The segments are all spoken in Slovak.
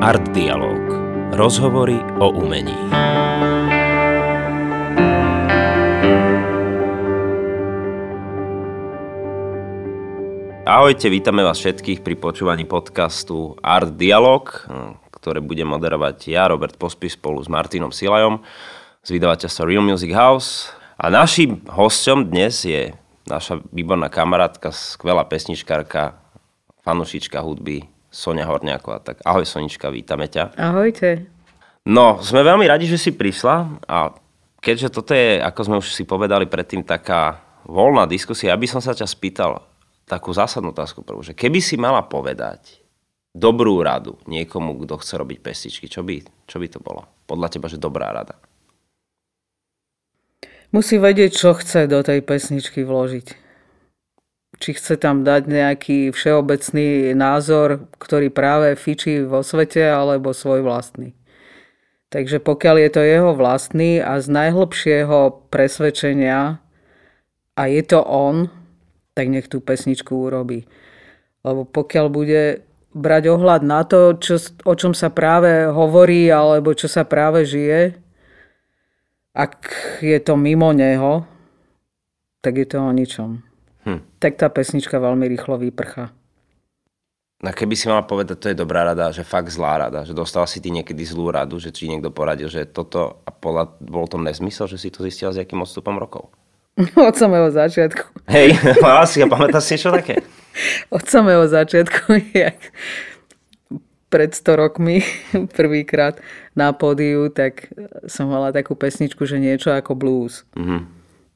Art Dialog. Rozhovory o umení. Ahojte, vítame vás všetkých pri počúvaní podcastu Art Dialog, ktoré budem moderovať ja, Robert Pospis, spolu s Martinom Silajom z vydavateľstva Real Music House. A našim hosťom dnes je naša výborná kamarátka, skvelá pesničkárka, fanušička hudby Sonia Horniaková. Tak ahoj Sonička, vítame ťa. Ahojte. No, sme veľmi radi, že si prišla a keďže toto je, ako sme už si povedali predtým, taká voľná diskusia, aby som sa ťa spýtal, takú zásadnú otázku prvú, že keby si mala povedať dobrú radu niekomu, kto chce robiť pestičky, čo by, čo by to bolo? Podľa teba, že dobrá rada. Musí vedieť, čo chce do tej pesničky vložiť. Či chce tam dať nejaký všeobecný názor, ktorý práve fičí vo svete, alebo svoj vlastný. Takže pokiaľ je to jeho vlastný a z najhlbšieho presvedčenia a je to on, tak nech tú pesničku urobí. Lebo pokiaľ bude brať ohľad na to, čo, o čom sa práve hovorí alebo čo sa práve žije, ak je to mimo neho, tak je to o ničom. Hm. Tak tá pesnička veľmi rýchlo vyprcha. No keby si mala povedať, to je dobrá rada, že fakt zlá rada, že dostal si ty niekedy zlú radu, že ti niekto poradil, že toto a bol to nezmysel, že si to zistila s akým odstupom rokov? Od samého začiatku. Hej, si a pamätáš si niečo také? Od samého začiatku, jak pred 100 rokmi prvýkrát na pódiu, tak som mala takú pesničku, že niečo ako blues. Mm-hmm.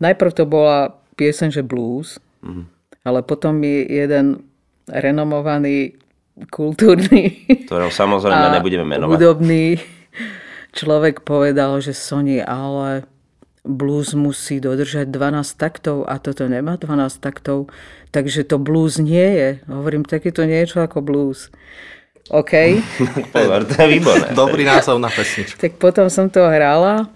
Najprv to bola pieseň, že blues, mm-hmm. ale potom mi jeden renomovaný kultúrny ktorého samozrejme nebudeme menovať. Hudobný človek povedal, že Sony, ale blues musí dodržať 12 taktov a toto nemá 12 taktov, takže to blues nie je. Hovorím, takéto niečo ako blues. OK. Pozor, to je výborné. Dobrý názov na pesničku. Tak potom som to hrala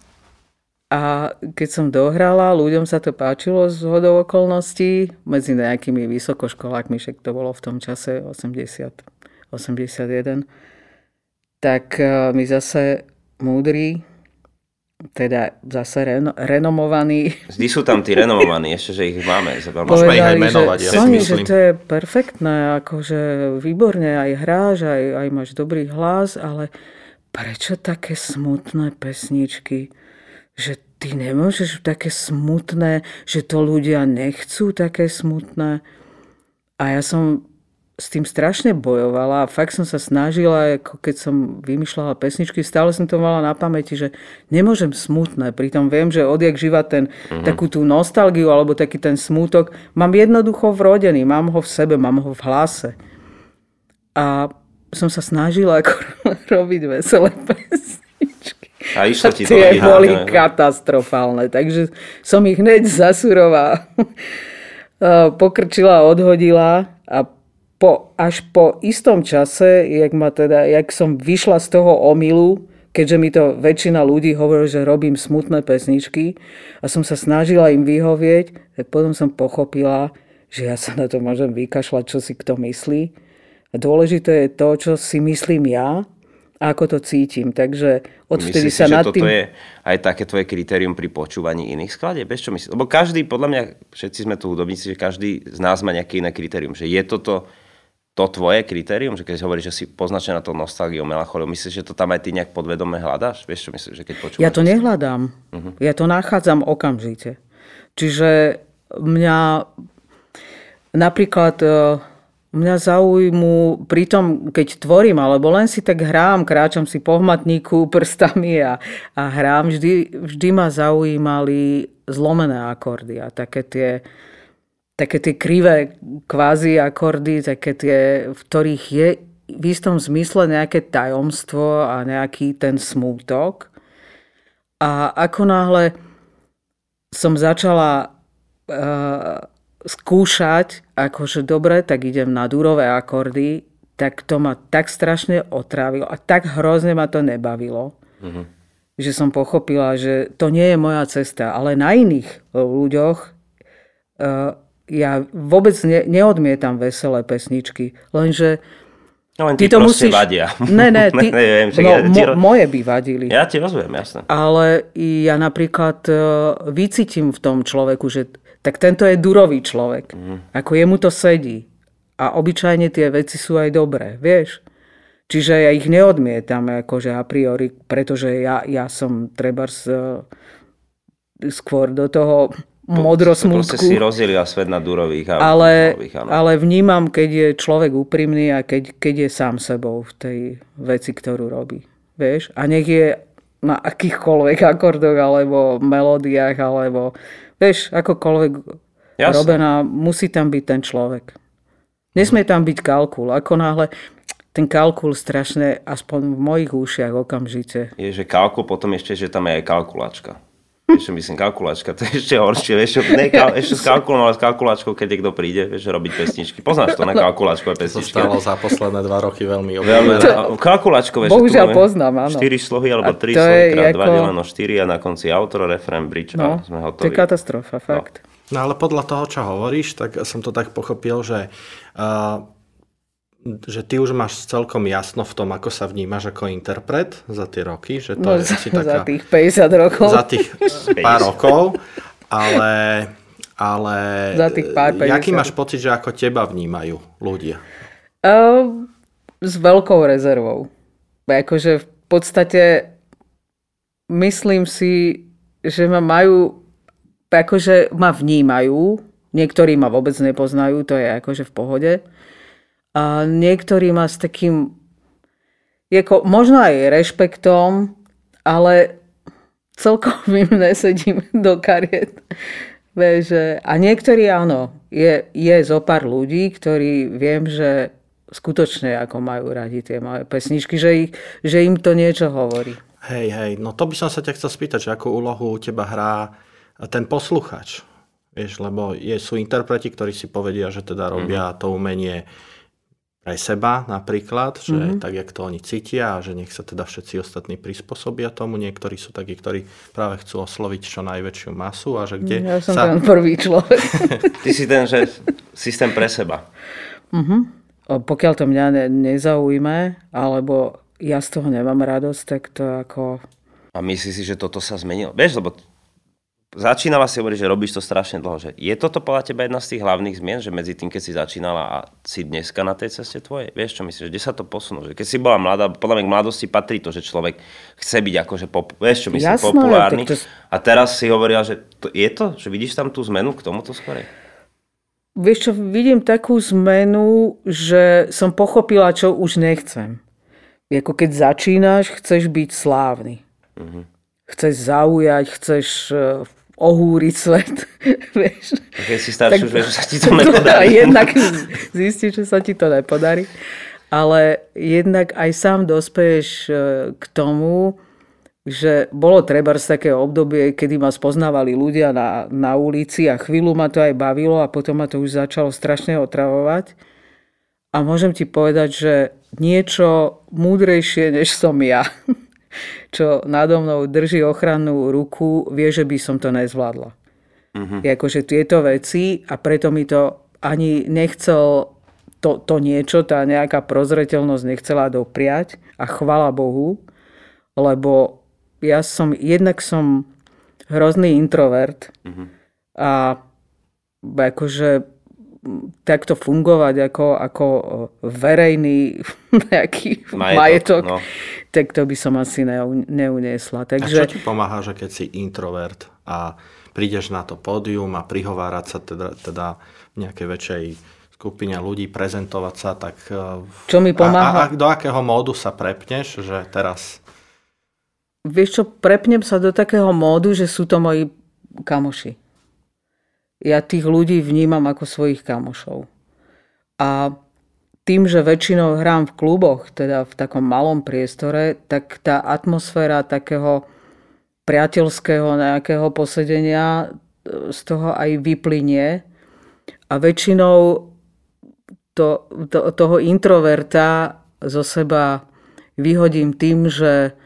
a keď som dohrala, ľuďom sa to páčilo z hodou okolností, medzi nejakými vysokoškolákmi, však to bolo v tom čase 80, 81, tak eh, mi zase múdry teda zase reno, renomovaní. Vždy sú tam tí renomovaní, ešte, že ich máme. Môžeme ich aj menovať, že, ja Soni, že to je perfektné, akože výborne aj hráš, aj, aj máš dobrý hlas, ale prečo také smutné pesničky? Že ty nemôžeš také smutné, že to ľudia nechcú také smutné. A ja som s tým strašne bojovala a fakt som sa snažila, ako keď som vymýšľala pesničky, stále som to mala na pamäti, že nemôžem smutné, pritom viem, že odjak živa ten, uh-huh. takú tú nostalgiu alebo taký ten smútok mám jednoducho vrodený, mám ho v sebe, mám ho v hlase. A som sa snažila ako robiť veselé pesničky. A išlo ti to Tie boli ne? katastrofálne, takže som ich hneď zasurová pokrčila, odhodila a po, až po istom čase, jak, ma teda, jak som vyšla z toho omilu, keďže mi to väčšina ľudí hovorí, že robím smutné pesničky a som sa snažila im vyhovieť, tak potom som pochopila, že ja sa na to môžem vykašľať, čo si kto myslí. A dôležité je to, čo si myslím ja a ako to cítim. Takže odvtedy sa si, nad tým... toto je aj také tvoje kritérium pri počúvaní iných skladieb? Bez čo myslíš? Lebo každý, podľa mňa, všetci sme tu hudobníci, že každý z nás má nejaké iné kritérium. Že je toto to tvoje kritérium, že keď hovoríš, že si poznačená to nostalgiou, melancholiou, myslíš, že to tam aj ty nejak podvedome hľadáš? Vieš, čo myslíš, že keď počúvaš? Ja to nehľadám. Uh-huh. Ja to nachádzam okamžite. Čiže mňa napríklad e, mňa zaujímu pri tom, keď tvorím, alebo len si tak hrám, kráčam si po hmatníku prstami a, a hrám, vždy, vždy ma zaujímali zlomené akordy a také tie také tie krivé kvázi akordy, také tie, v ktorých je v istom zmysle nejaké tajomstvo a nejaký ten smútok. A ako náhle som začala uh, skúšať, akože dobre, tak idem na durové akordy, tak to ma tak strašne otravilo a tak hrozne ma to nebavilo, uh-huh. že som pochopila, že to nie je moja cesta, ale na iných ľuďoch uh, ja vôbec ne, neodmietam veselé pesničky, lenže No len ty, ty to musíš... vadia. Ne, ne, ty... Neviem, no, ja, mo- ro... moje by vadili. Ja ti rozumiem, jasné. Ale ja napríklad uh, vycítim v tom človeku, že tak tento je durový človek. Mm. Ako jemu to sedí. A obyčajne tie veci sú aj dobré, vieš. Čiže ja ich neodmietam akože a priori, pretože ja, ja som treba uh, skôr do toho modrosmutku. Proste si rozdelila svet na durových a ale, durových, ale vnímam, keď je človek úprimný a keď, keď je sám sebou v tej veci, ktorú robí. Vieš? A nech je na akýchkoľvek akordoch alebo melódiách alebo vieš, akokoľvek Jasne. robená, musí tam byť ten človek. Nesmie tam byť kalkul. Ako náhle ten kalkul strašne, aspoň v mojich ušiach okamžite. Je, že kalkul, potom ešte, že tam je aj kalkulačka. Vieš, myslím, kalkulačka, to je ešte horšie, vieš, ne, kal, ešte s kalkulom, ale s kalkulačkou, keď niekto príde, vieš, robiť pesničky. Poznáš to na kalkulačku a pesničky? To stalo za posledné dva roky veľmi Veľmi, to, kalkulačko, vieš, Bohužiaľ poznám, áno. 4 slohy alebo 3 slohy krát ako... 2 deleno 4 a na konci outro, refrén, bridge no, a sme hotoví. To je katastrofa, fakt. No. no ale podľa toho, čo hovoríš, tak som to tak pochopil, že uh, že ty už máš celkom jasno v tom, ako sa vnímaš ako interpret za tie roky, že to no, je asi taká... Za tých 50 rokov. Za tých pár rokov, ale, ale za tých pár 50. jaký máš pocit, že ako teba vnímajú ľudia? Uh, s veľkou rezervou. Akože v podstate myslím si, že ma majú, akože ma vnímajú, niektorí ma vôbec nepoznajú, to je akože v pohode a niektorí ma s takým, ako, možno aj rešpektom, ale celkom im nesedím do kariet. Vieš, a niektorí áno, je, je zo pár ľudí, ktorí viem, že skutočne ako majú radi tie moje pesničky, že, ich, že im to niečo hovorí. Hej, hej, no to by som sa ťa chcel spýtať, že akú úlohu u teba hrá ten posluchač. Vieš, lebo je, sú interpreti, ktorí si povedia, že teda robia mm-hmm. to umenie aj seba napríklad, že mm-hmm. tak, jak to oni cítia a že nech sa teda všetci ostatní prispôsobia tomu. Niektorí sú takí, ktorí práve chcú osloviť čo najväčšiu masu a že kde Ja som sa... ten prvý človek. Ty si ten, že systém pre seba. Mm-hmm. Pokiaľ to mňa ne, nezaujme, alebo ja z toho nemám radosť, tak to ako... A myslíš si, že toto sa zmenilo? Vieš, lebo začínala si hovoriť, že robíš to strašne dlho. Že je toto podľa teba jedna z tých hlavných zmien, že medzi tým, keď si začínala a si dneska na tej ceste tvojej? Vieš, čo myslíš? Kde sa to posunulo? Že keď si bola mladá, podľa mňa k mladosti patrí to, že človek chce byť akože, pop, vieš, čo myslím, Jasné, populárny. To... A teraz si hovorila, že to, je to? Že vidíš tam tú zmenu k tomuto skorej? Vieš čo, vidím takú zmenu, že som pochopila, čo už nechcem. Ako keď začínaš, chceš byť slávny. Uh-huh chceš zaujať, chceš e, ohúriť svet. vieš. Keď si starší, tak, vieš, že sa ti to nepodarí. jednak zistíš, že sa ti to nepodarí. Ale jednak aj sám dospeješ e, k tomu, že bolo treba z také obdobie, kedy ma spoznávali ľudia na, na ulici a chvíľu ma to aj bavilo a potom ma to už začalo strašne otravovať. A môžem ti povedať, že niečo múdrejšie, než som ja, čo nado mnou drží ochrannú ruku, vie, že by som to nezvládla. Uh-huh. Je akože tieto veci a preto mi to ani nechcel to, to niečo, tá nejaká prozreteľnosť nechcela dopriať a chvala Bohu, lebo ja som, jednak som hrozný introvert uh-huh. a akože takto fungovať ako, ako verejný nejaký majetok, majetok no. tak to by som asi neuniesla. Takže... A čo ti pomáha, že keď si introvert a prídeš na to pódium a prihovárať sa teda, teda v nejakej väčšej skupine ľudí, prezentovať sa, tak e, čo mi pomáha? A, a do akého módu sa prepneš, že teraz... Vieš čo, prepnem sa do takého módu, že sú to moji kamoši ja tých ľudí vnímam ako svojich kamošov. A tým, že väčšinou hrám v kluboch, teda v takom malom priestore, tak tá atmosféra takého priateľského nejakého posedenia e, z toho aj vyplynie. A väčšinou to, to, toho introverta zo seba vyhodím tým, že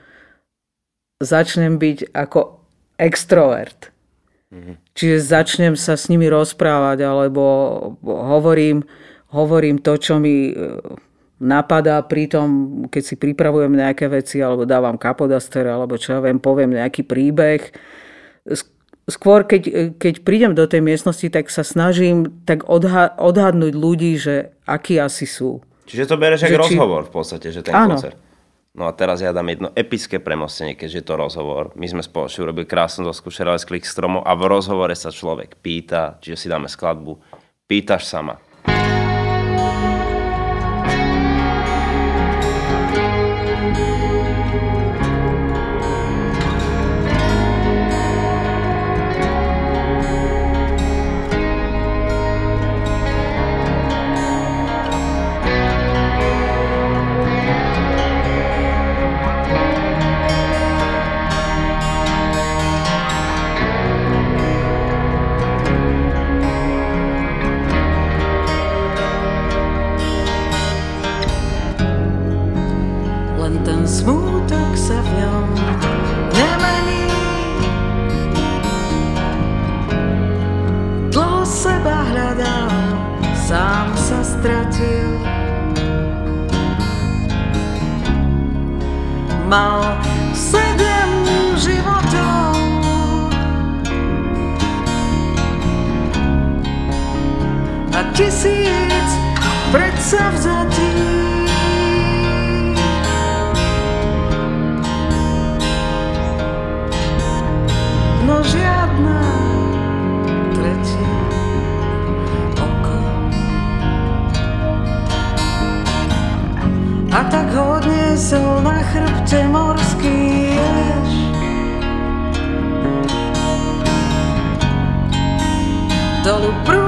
začnem byť ako extrovert. Čiže začnem sa s nimi rozprávať, alebo hovorím, hovorím to, čo mi e, napadá pri tom, keď si pripravujem nejaké veci, alebo dávam kapodaster, alebo čo ja viem, poviem nejaký príbeh. Skôr, keď, keď prídem do tej miestnosti, tak sa snažím tak odha- odhadnúť ľudí, že akí asi sú. Čiže to bereš ako či... rozhovor v podstate, že ten Áno. koncert. No a teraz ja dám jedno epické premostenie, keďže je to rozhovor. My sme spoločne urobili krásnu doskúšerali z klik stromov a v rozhovore sa človek pýta, čiže si dáme skladbu, pýtaš sama. zavzatí. No žiadna tretia oko. A tak ho odniesol na chrbte morský jež. Dolu prú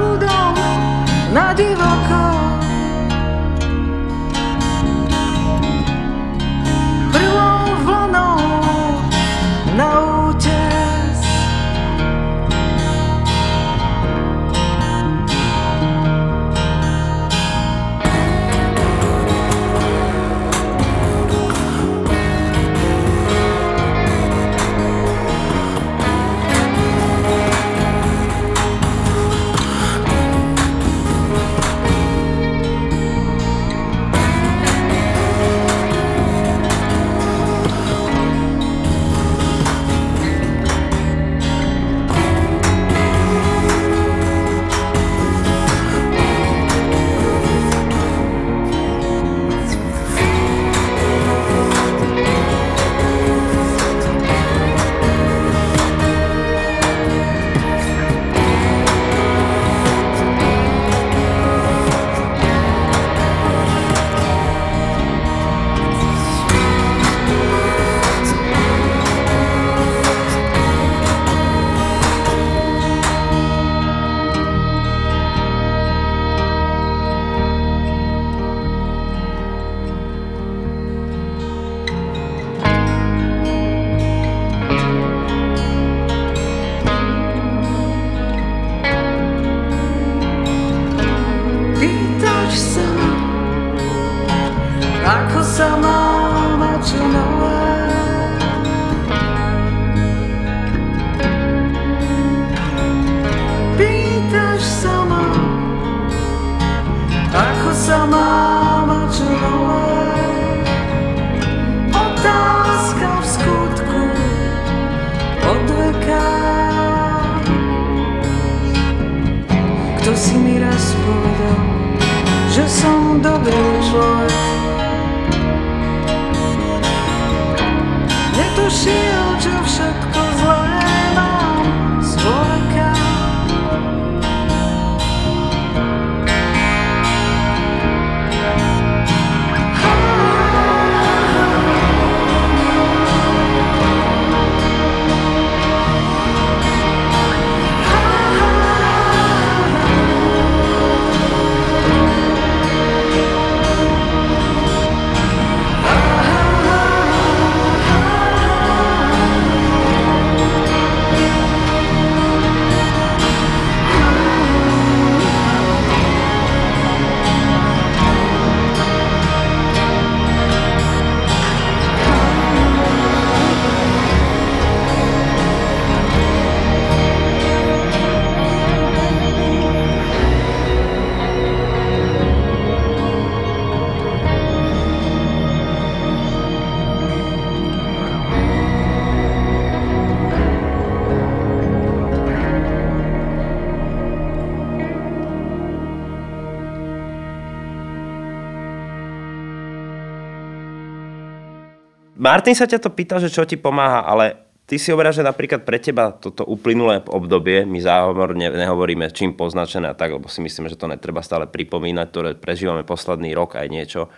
Martin sa ťa to pýtal, že čo ti pomáha, ale ty si hovoríš, že napríklad pre teba toto uplynulé obdobie, my záhomorne nehovoríme čím poznačené a tak, lebo si myslíme, že to netreba stále pripomínať, ktoré prežívame posledný rok aj niečo.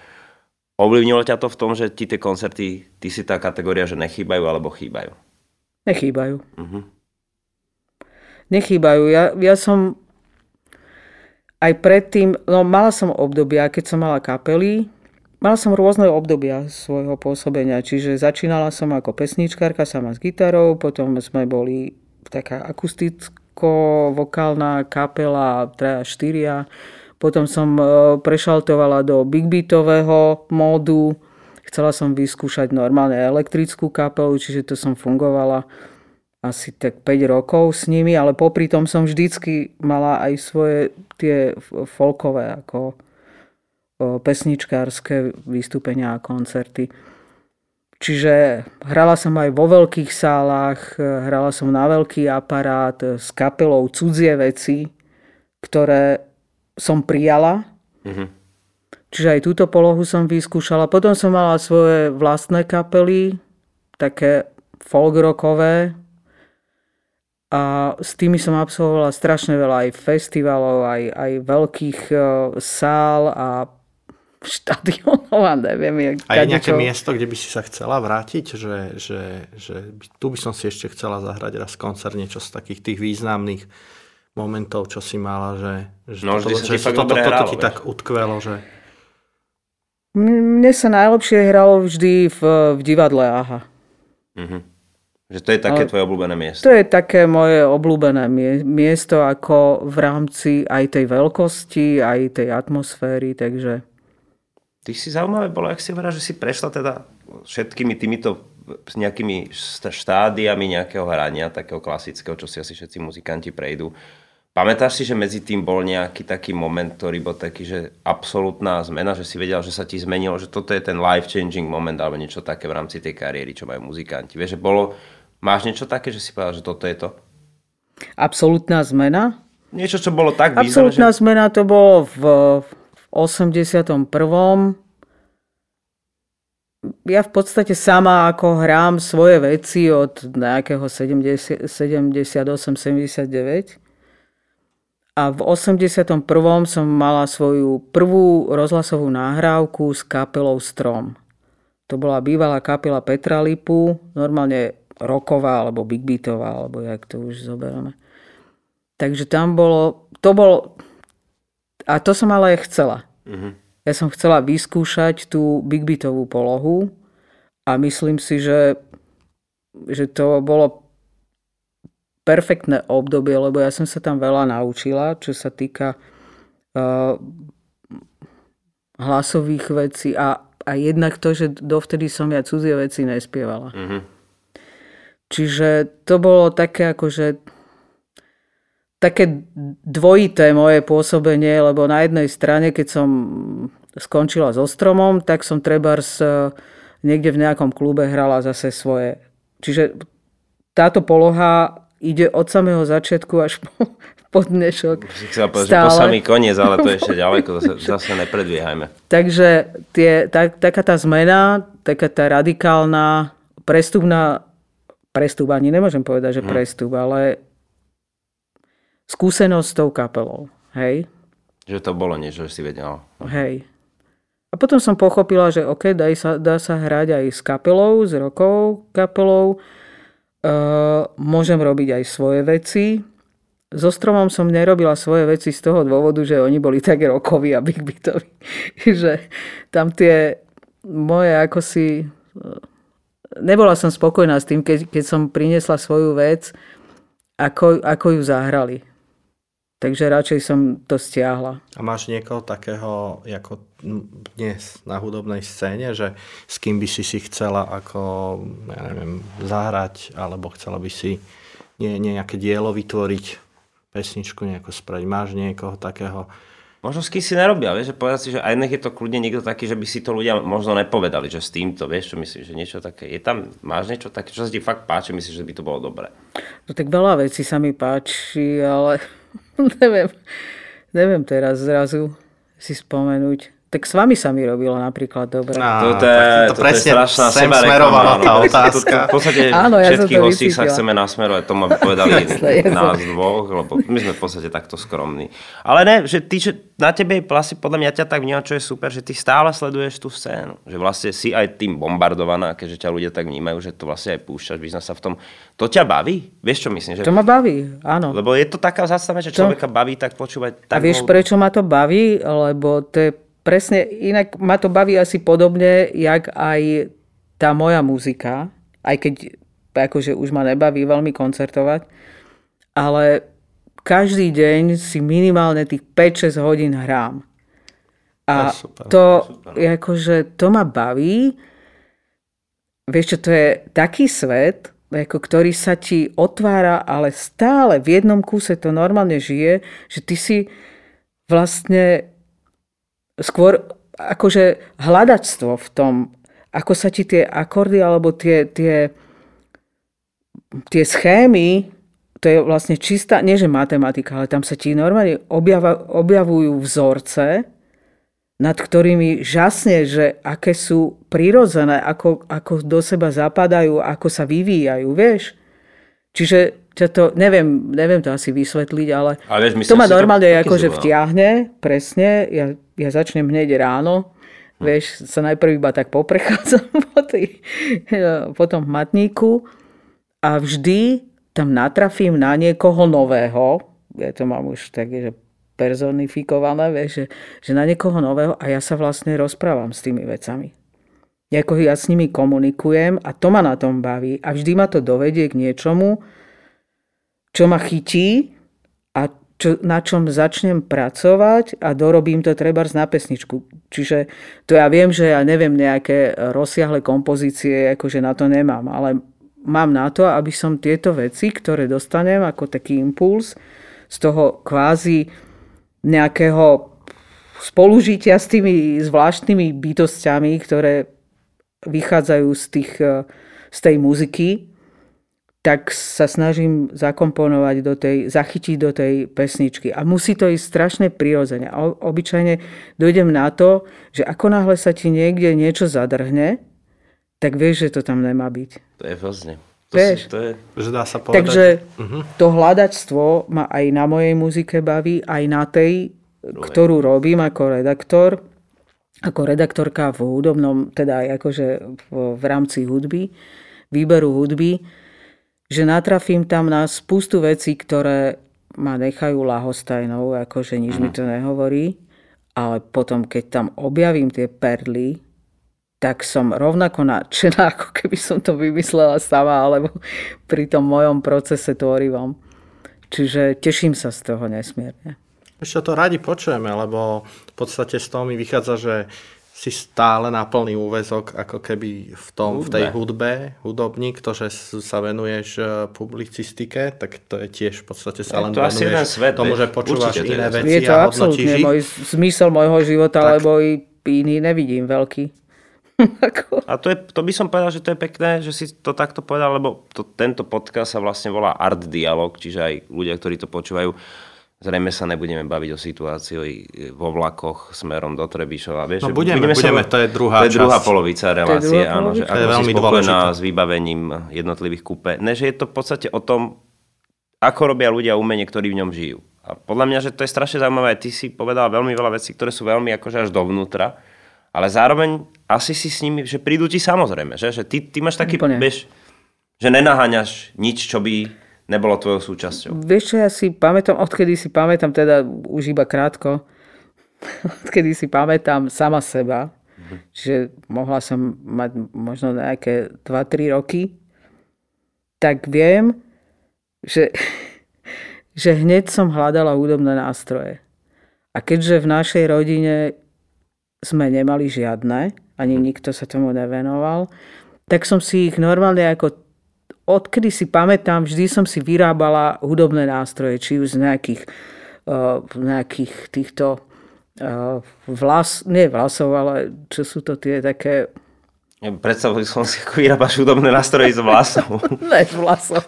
Ovlivnilo ťa to v tom, že ti tie koncerty, ty si tá kategória, že nechýbajú alebo chýbajú? Nechýbajú. Uh-huh. Nechýbajú. Ja, ja som aj predtým, no mala som obdobia, keď som mala kapely, mala som rôzne obdobia svojho pôsobenia, čiže začínala som ako pesničkárka sama s gitarou, potom sme boli taká akusticko-vokálna kapela, traja štyria, potom som e, prešaltovala do big beatového módu, chcela som vyskúšať normálne elektrickú kapelu, čiže to som fungovala asi tak 5 rokov s nimi, ale popri tom som vždycky mala aj svoje tie folkové ako pesničkárske vystúpenia a koncerty. Čiže hrala som aj vo veľkých sálach, hrala som na veľký aparát s kapelou cudzie veci, ktoré som prijala. Mm-hmm. Čiže aj túto polohu som vyskúšala. Potom som mala svoje vlastné kapely, také folk rockové, a s tými som absolvovala strašne veľa aj festivalov, aj, aj veľkých uh, sál a štadionov a neviem. Jak, a je nejaké čo... miesto, kde by si sa chcela vrátiť? Že, že, že tu by som si ešte chcela zahrať raz koncert, niečo z takých tých významných momentov, čo si mala, že, že no, toto, že toto, toto, toto ti tak utkvelo, že... Mne sa najlepšie hralo vždy v, v divadle AHA. Mm-hmm. Že to je také Ale tvoje obľúbené miesto. To je také moje obľúbené miesto ako v rámci aj tej veľkosti, aj tej atmosféry, takže... Ty si zaujímavé bolo, ak si hovorila, že si prešla teda všetkými týmito nejakými štádiami nejakého hrania, takého klasického, čo si asi všetci muzikanti prejdú. Pamätáš si, že medzi tým bol nejaký taký moment, ktorý bol taký, že absolútna zmena, že si vedel, že sa ti zmenilo, že toto je ten life-changing moment alebo niečo také v rámci tej kariéry, čo majú muzikanti. Vieš, že bolo, Máš niečo také, že si povedal, že toto je to? Absolutná zmena? Niečo, čo bolo tak významné, Absolutná že... zmena to bolo v, v 81. Ja v podstate sama ako hrám svoje veci od nejakého 78, 79. A v 81. som mala svoju prvú rozhlasovú náhrávku s kapelou Strom. To bola bývalá kapela Petra Lipu, normálne roková, alebo big beatová, alebo jak to už zoberieme. Takže tam bolo, to bolo, a to som ale aj chcela. Uh-huh. Ja som chcela vyskúšať tú big beatovú polohu a myslím si, že, že to bolo perfektné obdobie, lebo ja som sa tam veľa naučila, čo sa týka uh, hlasových vecí a, a jednak to, že dovtedy som ja cudzie veci nespievala. Uh-huh. Čiže to bolo také akože také dvojité moje pôsobenie, lebo na jednej strane, keď som skončila so stromom, tak som trebárs e, niekde v nejakom klube hrala zase svoje. Čiže táto poloha ide od samého začiatku až po, po dnešok. Povedať, že po samý koniec, ale to je ešte ďaleko, zase, zase nepredbiehajme. Takže tie, tak, taká tá zmena, taká tá radikálna, prestupná prestup, ani nemôžem povedať, že mhm. prestup, ale skúsenosť s tou kapelou. Hej? Že to bolo niečo, že si vedel. Hej. A potom som pochopila, že OK, dá sa, dá sa hrať aj s kapelou, s rokovou kapelou. Uh, môžem robiť aj svoje veci. So stromom som nerobila svoje veci z toho dôvodu, že oni boli tak rokoví a big beatoví. že tam tie moje ako si nebola som spokojná s tým, keď, keď som priniesla svoju vec, ako, ako ju zahrali. Takže radšej som to stiahla. A máš niekoho takého, ako dnes na hudobnej scéne, že s kým by si si chcela ako, ja neviem, zahrať, alebo chcela by si nie, nejaké dielo vytvoriť, pesničku nejako spraviť. Máš niekoho takého, možno s kým si nerobia, vieš, že povedať si, že aj nech je to kľudne niekto taký, že by si to ľudia možno nepovedali, že s týmto, vieš, čo myslíš, že niečo také, je tam, máš niečo také, čo sa ti fakt páči, myslíš, že by to bolo dobré? No tak veľa vecí sa mi páči, ale neviem, neviem teraz zrazu si spomenúť. Tak s vami sa mi robilo napríklad dobre. Á, To, to, je, tak to, to je strašná sem smerovala tá V otázka. podstate Áno, ja všetkých to hostí sa chceme nasmerovať, to ma povedali Jasné, jasné. nás dvoch, lebo my sme v podstate takto skromní. Ale ne, že ty, že na tebe je vlastne, podľa mňa ťa tak vnímam, čo je super, že ty stále sleduješ tú scénu. Že vlastne si aj tým bombardovaná, keďže ťa ľudia tak vnímajú, že to vlastne aj púšťaš, vyzna sa v tom. To ťa baví? Vieš, čo myslím? Že... To ma baví, áno. Lebo je to taká zástava, že človeka baví tak počúvať. A Tak vieš, ho- prečo ma to baví? Lebo to je presne, inak ma to baví asi podobne, jak aj tá moja muzika, aj keď akože už ma nebaví veľmi koncertovať, ale každý deň si minimálne tých 5-6 hodín hrám. A super, to, je akože, to ma baví. Vieš čo, to je taký svet, ako ktorý sa ti otvára, ale stále v jednom kúse to normálne žije, že ty si vlastne skôr akože hľadačstvo v tom, ako sa ti tie akordy alebo tie, tie, tie schémy, to je vlastne čistá, nie že matematika, ale tam sa ti normálne objava, objavujú vzorce, nad ktorými žasne, že aké sú prirodzené, ako, ako do seba zapadajú, ako sa vyvíjajú, vieš? Čiže ťa to, neviem, neviem to asi vysvetliť, ale, Ale vieš, to ma si, to normálne taký akože zaujímavé. vtiahne, presne, ja, ja začnem hneď ráno, Hm. vieš, sa najprv iba tak poprechádzam po, tej, po tom hmatníku a vždy tam natrafím na niekoho nového, ja to mám už také, že personifikované, vieš, že, že na niekoho nového a ja sa vlastne rozprávam s tými vecami. Jako ja s nimi komunikujem a to ma na tom baví a vždy ma to dovedie k niečomu, čo ma chytí čo, na čom začnem pracovať a dorobím to treba na pesničku. Čiže to ja viem, že ja neviem nejaké rozsiahle kompozície, akože na to nemám, ale mám na to, aby som tieto veci, ktoré dostanem ako taký impuls z toho kvázi nejakého spolužitia s tými zvláštnymi bytostiami, ktoré vychádzajú z, tých, z tej muziky, tak sa snažím zakomponovať do tej, zachytiť do tej pesničky. A musí to ísť strašne prirodzene. A obyčajne dojdem na to, že ako náhle sa ti niekde niečo zadrhne, tak vieš, že to tam nemá byť. To je vlastne. To, Vieš. si, to je, Že dá sa povedať. Takže to hľadačstvo ma aj na mojej muzike baví, aj na tej, ktorú robím ako redaktor, ako redaktorka v hudobnom, teda aj akože v, v rámci hudby, výberu hudby, že natrafím tam na spustu vecí, ktoré ma nechajú lahostajnou, akože nič mi to nehovorí, ale potom, keď tam objavím tie perly, tak som rovnako nadšená, ako keby som to vymyslela sama, alebo pri tom mojom procese tvorivom. Čiže teším sa z toho nesmierne. Ešte to radi počujeme, lebo v podstate z toho mi vychádza, že si stále na plný úvezok, ako keby v, tom, v tej hudbe, hudobník, to, že sa venuješ e, publicistike, tak to je tiež v podstate sa Je len to asi jeden venuješ svet, tomu, že počúvaš Určite iné veci Je to a absolútne ich. môj zmysel môjho života, tak. lebo i iný nevidím veľký. A to, je, to by som povedal, že to je pekné, že si to takto povedal, lebo to, tento podcast sa vlastne volá Art Dialog, čiže aj ľudia, ktorí to počúvajú, zrejme sa nebudeme baviť o situácii vo vlakoch smerom do Trebišova. Vieš, No budeme, sa- budeme, to je druhá to je druhá časť. polovica relácie, druhá áno, že. To je si veľmi spokojná dôležité. s vybavením jednotlivých kúpe. Ne, že je to v podstate o tom, ako robia ľudia umenie, ktorí v ňom žijú. A podľa mňa, že to je strašne zaujímavé. Ty si povedala veľmi veľa vecí, ktoré sú veľmi akože až dovnútra, ale zároveň asi si s nimi, že prídu ti samozrejme, že, že ty, ty máš taký, Úplne. vieš, že nenaháňaš nič, čo by nebolo tvojou súčasťou. Vieš čo, ja si pamätám, odkedy si pamätám, teda už iba krátko, odkedy si pamätám sama seba, že mohla som mať možno nejaké 2-3 roky, tak viem, že, že hneď som hľadala hudobné nástroje. A keďže v našej rodine sme nemali žiadne, ani nikto sa tomu nevenoval, tak som si ich normálne ako odkedy si pamätám, vždy som si vyrábala hudobné nástroje, či už z nejakých, uh, nejakých týchto uh, vlas, nie vlasov, ale čo sú to tie také, Predstavil som si, ako vyrábaš hudobné nástroje z vlasov. ne z vlasov,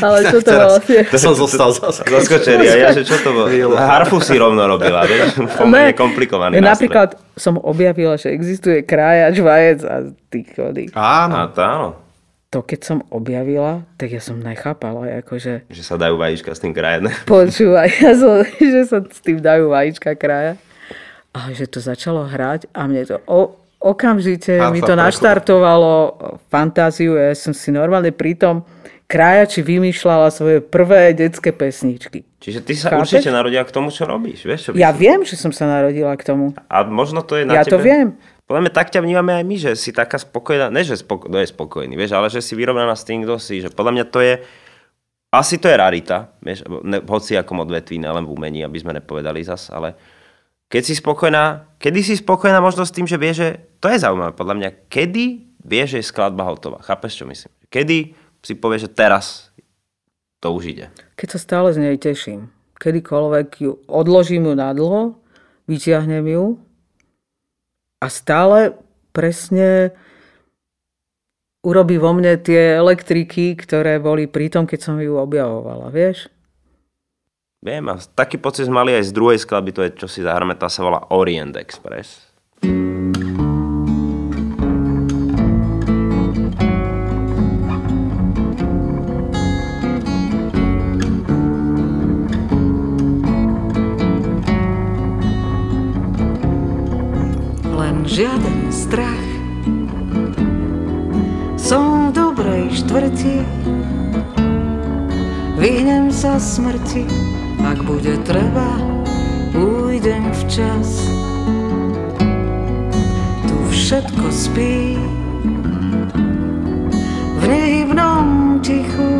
Ale čo to bolo? som zostal. Zaskočený. A ja, že čo to bolo? Harfu si rovno robila, vieš? Pomerne komplikovaný nástroj. Napríklad som objavila, že existuje krájač vajec a tých chodí. Áno. A to áno. To keď som objavila, tak ja som nechápala, akože Že sa dajú vajíčka s tým krajené. počúvaj, ja som, že sa s tým dajú vajíčka krája. Ale že to začalo hrať a mne to o, okamžite Harfa mi to naštartovalo fantáziu. Ja som si normálne pri tom krájači vymýšľala svoje prvé detské pesničky. Čiže ty sa Chápeš? určite narodila k tomu, čo robíš. Vieš, čo Ja myslím? viem, že som sa narodila k tomu. A možno to je na Ja tebe... to viem. Podľa mňa tak ťa vnímame aj my, že si taká spokojná, ne že spoko, no je spokojný, vieš, ale že si vyrovnaná s tým, kto si, že podľa mňa to je, asi to je rarita, vieš, ne, hoci akom odvetví, nelen v umení, aby sme nepovedali zas, ale keď si spokojná, kedy si spokojná možno s tým, že vieš, že to je zaujímavé, podľa mňa, kedy vieš, že je skladba hotová, chápeš, čo myslím? Kedy si povieš, že teraz to už ide. Keď sa stále z nej teším. Kedykoľvek ju odložím ju na dlho, vyťahnem ju a stále presne urobí vo mne tie elektriky, ktoré boli pri tom, keď som ju objavovala, vieš? Viem, a taký pocit sme mali aj z druhej skladby, to je, čo si zahráme, tá sa volá Orient Express. Len žiaden strach. Som v dobrej štvrti Vyhnem sa smrti. Ak bude treba Ujdem včas. Tu všetko spí. V nehybnom tichu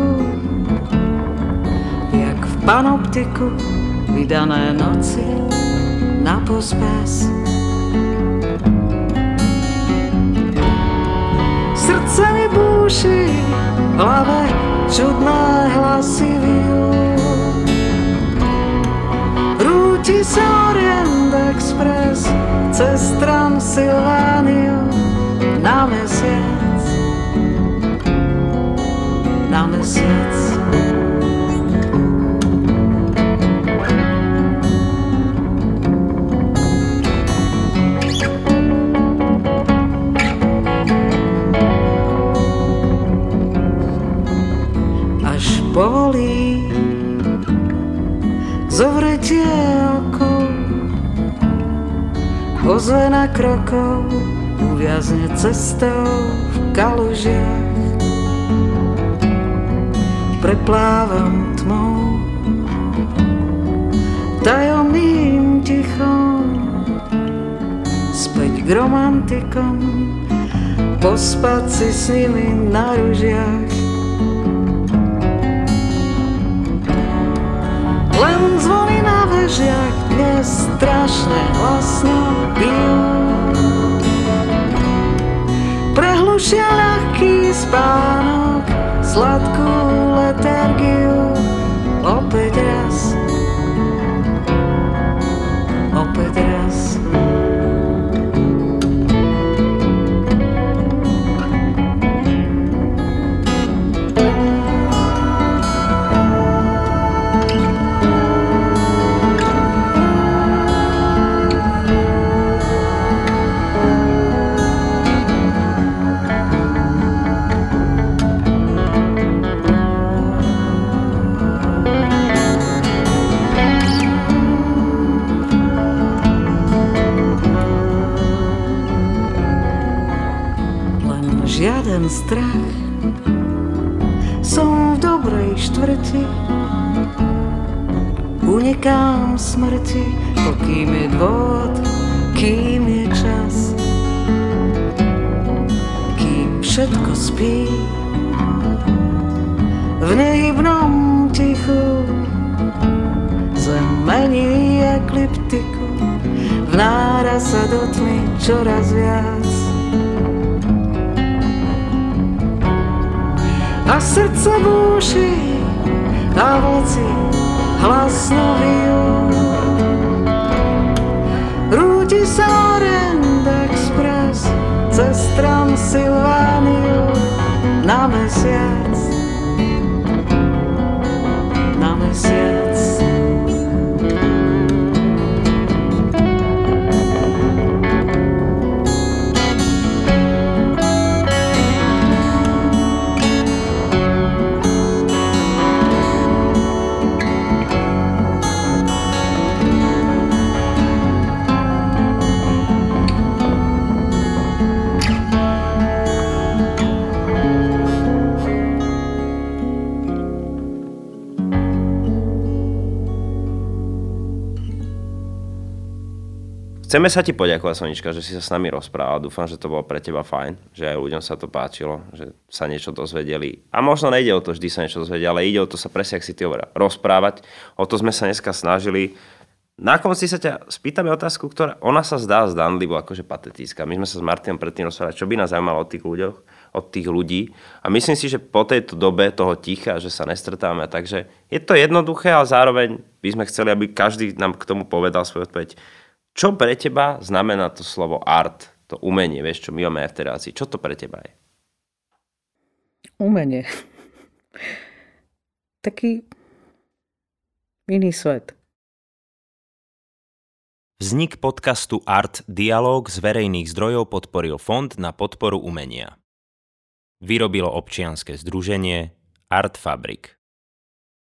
Jak v panoptiku Vydané noci na pospas Srdce mi búši, v hlave čudné hlasy vijú. Rúti sa Orient Express cez Transylvániu na mesiac. Na mesiac. Krokov uviazne cestou v kalužiach. Preplávam tmou, tajomným tichom, späť k romantikom, pospať si s nimi na ružiach. Len zvony na vežiach dnes strašne hlasno bijú. Prehlušia ľahký spánok, sladkú letargiu. Nára sa do tmy čoraz viac. A srdce búši a veci hlasno vyjú. Rúti sa Orient Express cez Transylvániu na mesiac. Na mesiac. Chceme sa ti poďakovať, Sonička, že si sa s nami rozprával. Dúfam, že to bolo pre teba fajn, že aj ľuďom sa to páčilo, že sa niečo dozvedeli. A možno nejde o to vždy sa niečo dozvedieť, ale ide o to sa presne, ak si ty hovoril, rozprávať. O to sme sa dneska snažili. Na konci sa ťa spýtame otázku, ktorá ona sa zdá zdanlivo akože patetická. My sme sa s Martinom predtým rozprávali, čo by nás zaujímalo od tých ľuďoch, od tých ľudí. A myslím si, že po tejto dobe toho ticha, že sa nestretávame, takže je to jednoduché, ale zároveň by sme chceli, aby každý nám k tomu povedal svoju odpoveď čo pre teba znamená to slovo art, to umenie, vieš, čo my máme v terácii? Čo to pre teba je? Umenie. Taký iný svet. Vznik podcastu Art Dialog z verejných zdrojov podporil Fond na podporu umenia. Vyrobilo občianske združenie Art Fabrik.